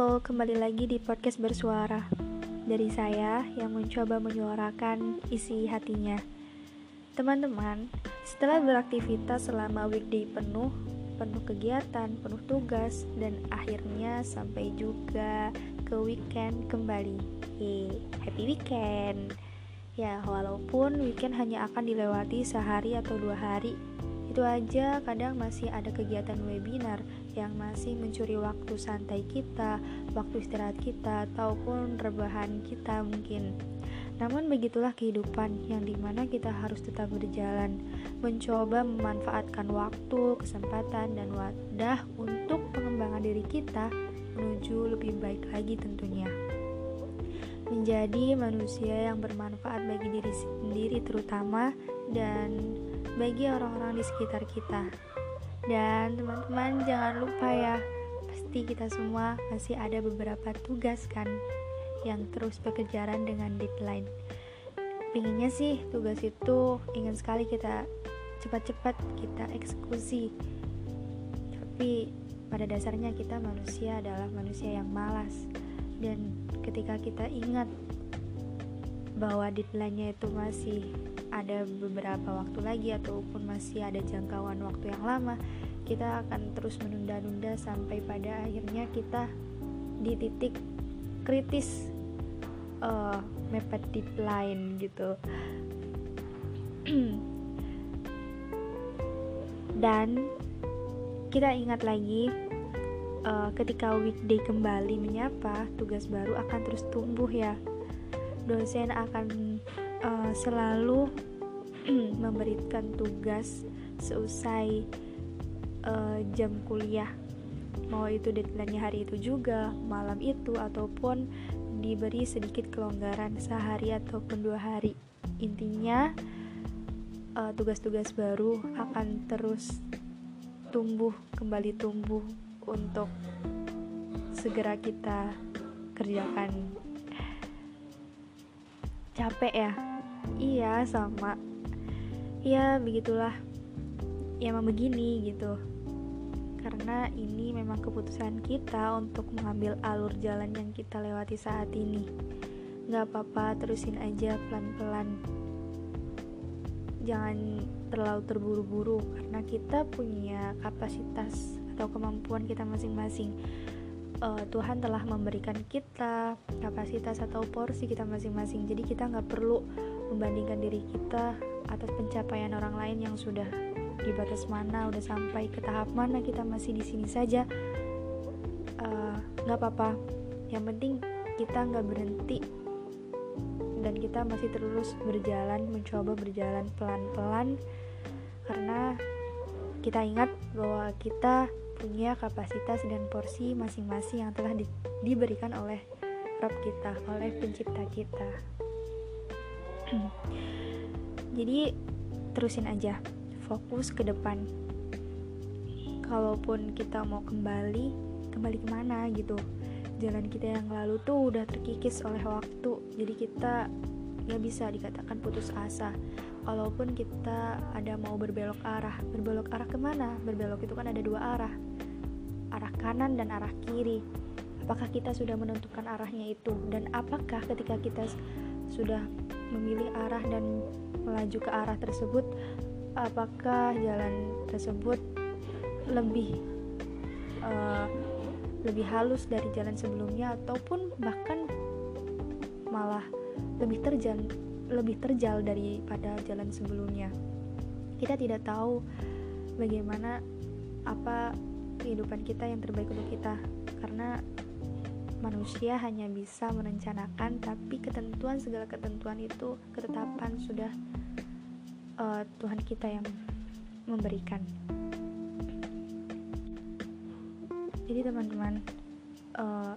Halo, kembali lagi di podcast bersuara. Dari saya yang mencoba menyuarakan isi hatinya. Teman-teman, setelah beraktivitas selama weekday penuh Penuh kegiatan, penuh tugas Dan akhirnya sampai juga ke weekend kembali. Hey, happy weekend. Ya, walaupun weekend hanya akan dilewati sehari atau dua hari itu aja kadang masih ada kegiatan webinar yang masih mencuri waktu santai kita, waktu istirahat kita, ataupun rebahan kita mungkin. Namun begitulah kehidupan yang di mana kita harus tetap berjalan, mencoba memanfaatkan waktu, kesempatan, dan wadah untuk pengembangan diri kita menuju lebih baik lagi tentunya. Menjadi manusia yang bermanfaat bagi diri sendiri terutama dan bagi orang-orang di sekitar kita. Dan teman-teman jangan lupa ya, pasti kita semua masih ada beberapa tugas kan yang terus berkejaran dengan deadline. Pinginnya sih tugas itu ingin sekali kita cepat-cepat kita eksekusi. Tapi pada dasarnya kita manusia adalah manusia yang malas. Dan ketika kita ingat bahwa deadline-nya itu masih ada beberapa waktu lagi ataupun masih ada jangkauan waktu yang lama kita akan terus menunda-nunda sampai pada akhirnya kita di titik kritis uh, mepet deadline gitu. Dan kita ingat lagi uh, ketika weekday kembali menyapa tugas baru akan terus tumbuh ya. Dosen akan uh, selalu memberikan tugas seusai uh, jam kuliah. Mau itu deadline hari itu juga malam itu ataupun diberi sedikit kelonggaran sehari ataupun dua hari. Intinya uh, tugas-tugas baru akan terus tumbuh kembali tumbuh untuk segera kita kerjakan. Capek ya iya sama. Ya begitulah. Ya emang begini gitu. Karena ini memang keputusan kita untuk mengambil alur jalan yang kita lewati saat ini. Nggak apa-apa terusin aja pelan-pelan. Jangan terlalu terburu-buru karena kita punya kapasitas atau kemampuan kita masing-masing. Uh, Tuhan telah memberikan kita kapasitas atau porsi kita masing-masing jadi kita nggak perlu membandingkan diri kita atas pencapaian orang lain yang sudah di batas mana udah sampai ke tahap mana kita masih di sini saja eh, nggak uh, apa-apa yang penting kita nggak berhenti dan kita masih terus berjalan mencoba berjalan pelan-pelan karena kita ingat bahwa kita punya kapasitas dan porsi masing-masing yang telah di, diberikan oleh Rob kita, oleh pencipta kita. Jadi terusin aja, fokus ke depan. Kalaupun kita mau kembali, kembali ke mana gitu. Jalan kita yang lalu tuh udah terkikis oleh waktu, jadi kita nggak bisa dikatakan putus asa walaupun kita ada mau berbelok arah berbelok arah ke mana berbelok itu kan ada dua arah arah kanan dan arah kiri apakah kita sudah menentukan arahnya itu dan apakah ketika kita sudah memilih arah dan melaju ke arah tersebut apakah jalan tersebut lebih uh, lebih halus dari jalan sebelumnya ataupun bahkan malah lebih terjal lebih terjal daripada jalan sebelumnya. Kita tidak tahu bagaimana apa kehidupan kita yang terbaik untuk kita karena manusia hanya bisa merencanakan tapi ketentuan segala ketentuan itu ketetapan sudah uh, Tuhan kita yang memberikan jadi teman-teman uh,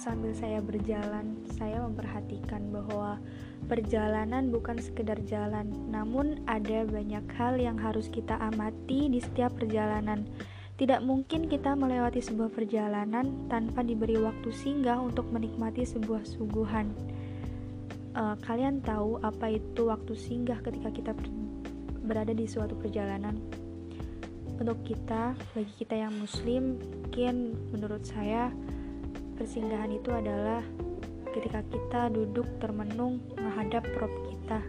sambil saya berjalan, saya memperhatikan bahwa perjalanan bukan sekedar jalan, namun ada banyak hal yang harus kita amati di setiap perjalanan. Tidak mungkin kita melewati sebuah perjalanan tanpa diberi waktu singgah untuk menikmati sebuah suguhan. Uh, kalian tahu apa itu waktu singgah ketika kita berada di suatu perjalanan? untuk kita, bagi kita yang muslim, mungkin menurut saya persinggahan itu adalah ketika kita duduk termenung menghadap Rob kita.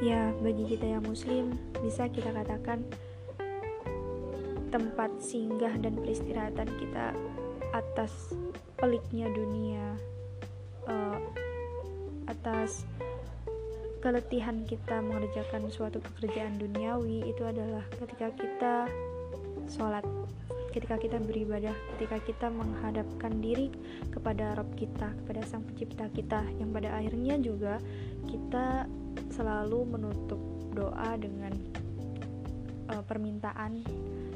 Ya, bagi kita yang muslim, bisa kita katakan tempat singgah dan peristirahatan kita atas peliknya dunia, uh, atas keletihan kita mengerjakan suatu pekerjaan duniawi itu adalah ketika kita sholat ketika kita beribadah ketika kita menghadapkan diri kepada Rob kita kepada Sang Pencipta kita yang pada akhirnya juga kita selalu menutup doa dengan uh, permintaan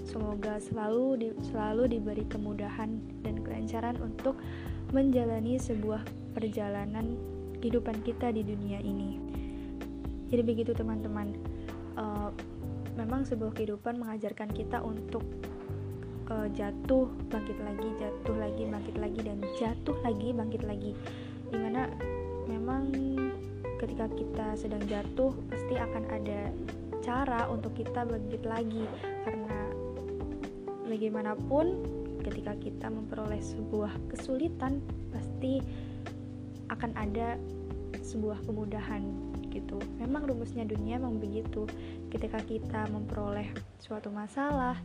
semoga selalu di, selalu diberi kemudahan dan kelancaran untuk menjalani sebuah perjalanan kehidupan kita di dunia ini. Jadi begitu teman-teman. Uh, memang sebuah kehidupan mengajarkan kita untuk uh, jatuh bangkit lagi jatuh lagi bangkit lagi dan jatuh lagi bangkit lagi. Di mana memang ketika kita sedang jatuh pasti akan ada cara untuk kita bangkit lagi bagaimanapun ketika kita memperoleh sebuah kesulitan pasti akan ada sebuah kemudahan gitu. Memang rumusnya dunia memang begitu. Ketika kita memperoleh suatu masalah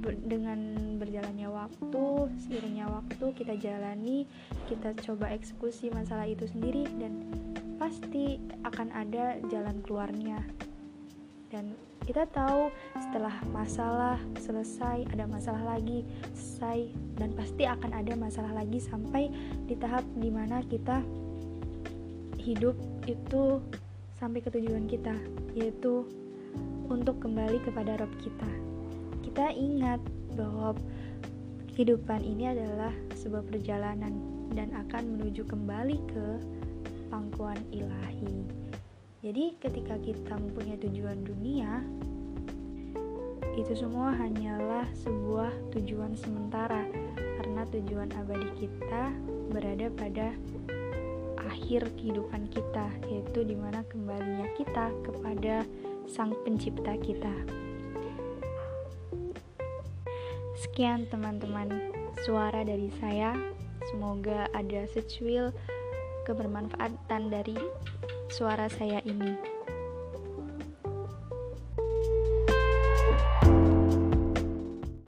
ber dengan berjalannya waktu, seiringnya waktu kita jalani, kita coba eksekusi masalah itu sendiri dan pasti akan ada jalan keluarnya. Dan kita tahu setelah masalah selesai ada masalah lagi selesai dan pasti akan ada masalah lagi sampai di tahap di mana kita hidup itu sampai ke tujuan kita, yaitu untuk kembali kepada Rob kita. Kita ingat bahwa kehidupan ini adalah sebuah perjalanan dan akan menuju kembali ke pangkuan ilahi. Jadi, ketika kita mempunyai tujuan dunia, itu semua hanyalah sebuah tujuan sementara, karena tujuan abadi kita berada pada akhir kehidupan kita, yaitu di mana kembalinya kita kepada Sang Pencipta kita. Sekian teman-teman suara dari saya. Semoga ada secuil kebermanfaatan dari suara saya ini.